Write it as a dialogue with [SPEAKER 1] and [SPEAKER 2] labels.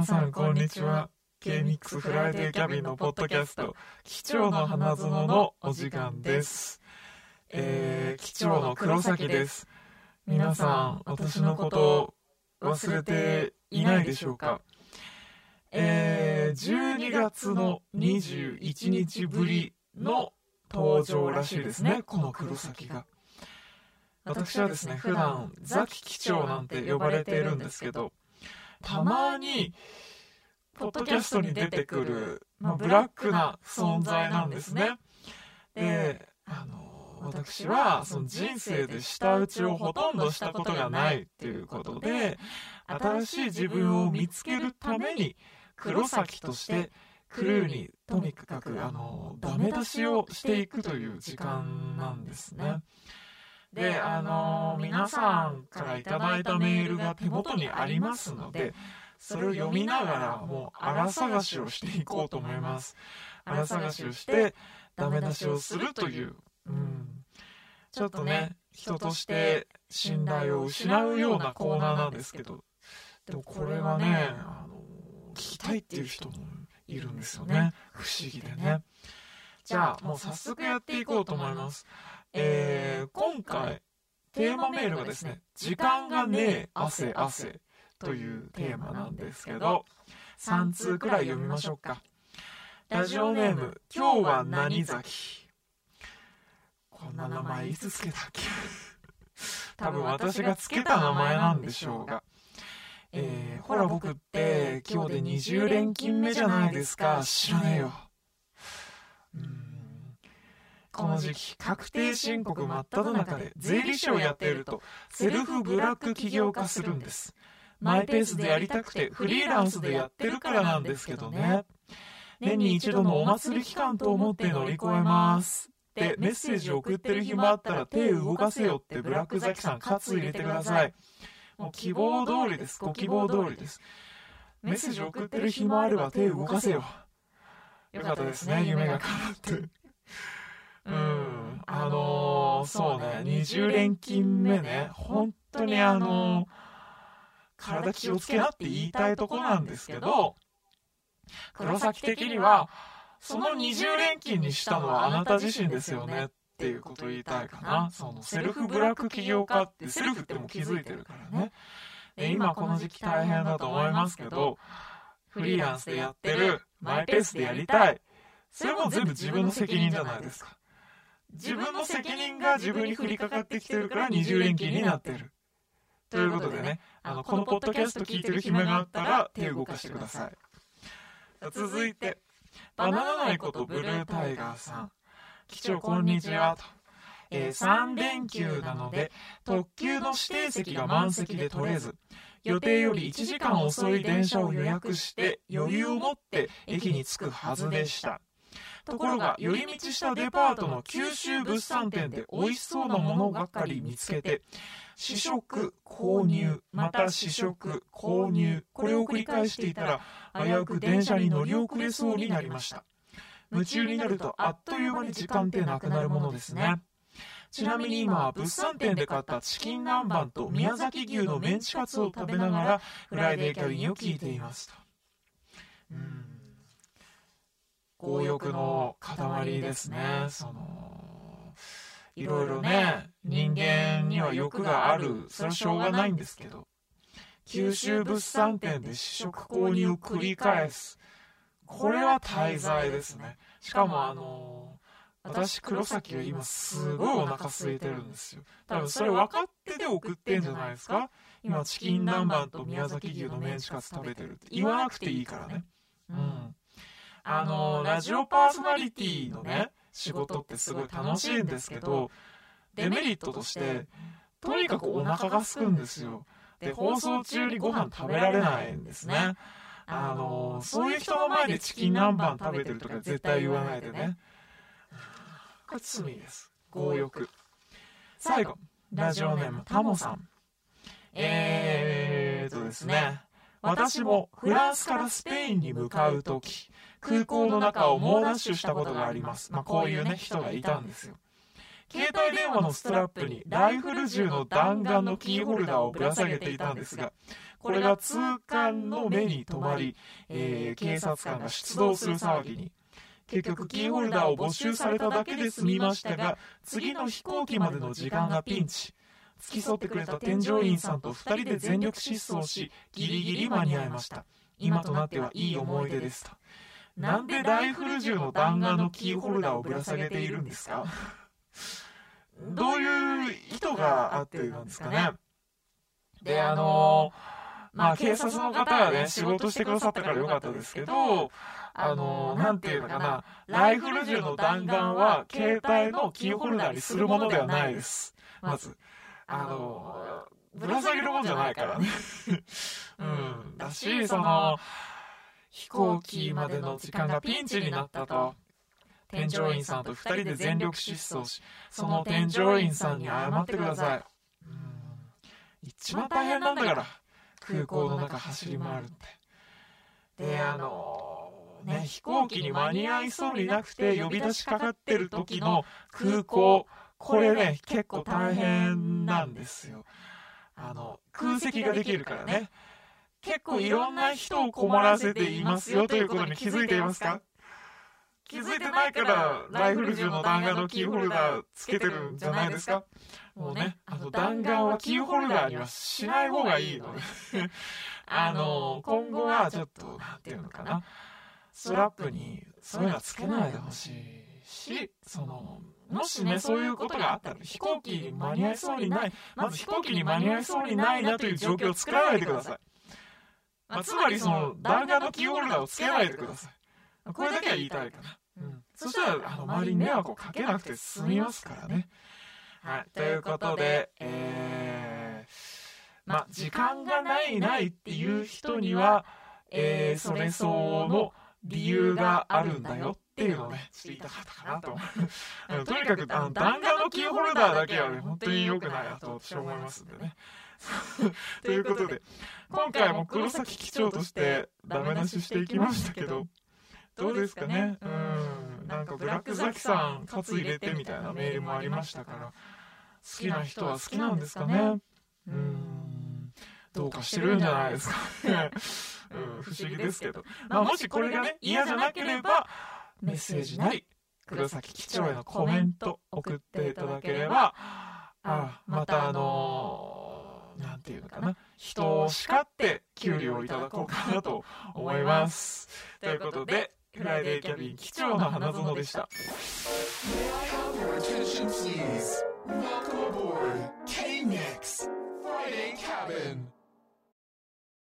[SPEAKER 1] 皆さんこんにちは。K-MIX フライデーキャビンのポッドキャスト機長の花園のお時間です。えー、機長の黒崎です。皆さん私のことを忘れていないでしょうか？えー、12月の21日ぶりの登場らしいですねこの黒崎が。私はですね普段ザキ機長なんて呼ばれているんですけどたまにポッドキャストに出てくる、まあ、ブラックな存在なんですねであの私はその人生で舌打ちをほとんどしたことがないっていうことで新しい自分を見つけるために黒崎としてクルーにとにかくあのダメ出しをしていくという時間なんですね。で、あの皆さんからいただいたメールが手元にありますので、それを読みながらもう荒探しをしていこうと思います。荒探しをしてダメ出しをするという、うん、ちょっとね、人として信頼を失うようなコーナーなんですけど、でもこれはね、あの聞きたいっていう人もいるんですよね。不思議でね。じゃあもう早速やっていこうと思います。えー、今回テーマメールがですね、時間がねえ、汗汗というテーマなんですけど、3通くらい読みましょうか。ラジオネーム、今日は何崎。こんな名前いつつけたっけ？多分私がつけた名前なんでしょうが。えー、ほら僕って今日で20連勤目じゃないですか。知らねえよ。この時期確定申告真っ只中で税理士をやっているとセルフブラック起業化するんです。マイペースでやりたくてフリーランスでやってるからなんですけどね。年に一度のお祭り期間と思って乗り越えます。ってメッセージを送ってる暇あったら手動かせよってブラックザキさん喝入れてください。もう希望通りです。ご希望通りです。メッセージ送ってる暇あれば手動かせよ。よかったですね。夢が叶って。うん、あのー、そうね、20連勤目ね、本当にあのー、体気をつけなって言いたいとこなんですけど、黒崎的には、その20連勤にしたのはあなた自身ですよねっていうことを言いたいかな。そのセルフブラック起業家ってセルフっても気づいてるからね。今この時期大変だと思いますけど、フリーランスでやってる、マイペースでやりたい。それも全部自分の責任じゃないですか。自分の責任が自分に降りかかってきてるから二重連勤になってる。ということでね、あの、このポッドキャスト聞いてる暇があったら手を動かしてください。続いて、バナナないことブルータイガーさん。機長こんにちは。と。えー、3連休なので、特急の指定席が満席で取れず、予定より1時間遅い電車を予約して余裕を持って駅に着くはずでした。ところが寄り道したデパートの九州物産展で美味しそうなものばっかり見つけて試食購入また試食購入これを繰り返していたら危うく電車に乗り遅れそうになりました。夢中になるとあっという間に時間ってなくなるものですね。ちなみに今は物産展で買ったチキン南蛮と宮崎牛のメンチカツを食べながらフライデーキャビンを聞いています。とうん。強欲の塊ですね。その、いろいろね、人間には欲がある。それはしょうがないんですけど、九州物産展で試食購入を繰り返す。これは滞在ですね。しかもあの私黒崎は今すごいお腹空いてるんですよ。多分それ分かってて送ってんじゃないですか今チキン南蛮と宮崎牛のメンチカツ食べてるって言わなくていいからね。うん。あの、ラジオパーソナリティのね、仕事ってすごい楽しいんですけど、デメリットとして、とにかくお腹が空くんですよ。で、放送中にご飯食べられないんですね。あの、そういう人の前でチキン南蛮食べてるとか絶対言わないでね。これ罪です。強欲。最後、ラジオネームタモさん。えーとですね。私もフランスからスペインに向かう時空港の中を猛ダッシュしたことがあります。まあ、こういうね、人がいたんですよ。携帯電話のストラップにライフル銃の弾丸のキーホルダーをぶら下げていたんですがこれが通関の目に留まり、えー、警察官が出動する騒ぎに結局キーホルダーを没収されただけで済みましたが次の飛行機までの時間がピンチ付き添ってくれた添乗員さんと2人で全力疾走しギリギリ間に合いました。今となってはいい思い出ですとなんでライフル銃の弾丸のキーホルダーをぶら下げているんですか？どういう意図があってなんですかね？であのまあ警察の方がね仕事してくださったからよかったですけどあのなんていうのかな？ライフル銃の弾丸は携帯のキーホルダーにするものではないです。まずあのぶら下げるもんじゃないからね。うん。だしその飛行機までの時間がピンチになったと。添乗員さんと2人で全力疾走しその添乗員さんに謝ってください。一番大変なんだから空港の中走り回るって。であのね飛行機に間に合いそうになくて呼び出しかかってる時の空港これね、結構大変なんですよ。あの、空席ができるからね。結構いろんな人を困らせていますよということに気づいていますか？気づいてないからライフル銃の弾丸のキーホルダーつけてるんじゃないですか？もうね、あの弾丸はキーホルダーにはしない方がいいので。あの、今後はちょっと、なんていうのかな、ストラップにそういうのはつけないでほしいし、その、もしね、そういうことがあったら、飛行機に間に合いそうにない、まず飛行機に間に合いそうにないなという状況を作らないでください。まあ、つまりその、弾丸のキーホルダーをつけないでください。これだけは言いたいかな。うん。そしたら、あの、周りに迷惑をかけなくて済みますからね。はい。ということで、えー、まあ、時間がないないっていう人には、えー、それ相応の理由があるんだよっていうのをね、ちょっと言いたかったかなと思う。とにかく、あの、弾丸のキーホルダーだけはね、本当に良くないなと私は思いますんでね。ということで、今回も黒崎機長としてダメ出ししていきましたけど、どうですかねうん。なんかブラックザキさん、カツ入れてみたいなメールもありましたから、好きな人は好きなんですかね？うん。どうかしてるんじゃないですかね。うん、不思議ですけど。まあ、もしこれがね、嫌じゃなければ、メッセージなり黒崎機長へのコメント送っていただければあまたあのー、なんていうのかな人を叱って給料をいただこうかなと思います。ということでフライデーキャビン機長の花園でした。Welcome aboard K-Mix Friday Cabin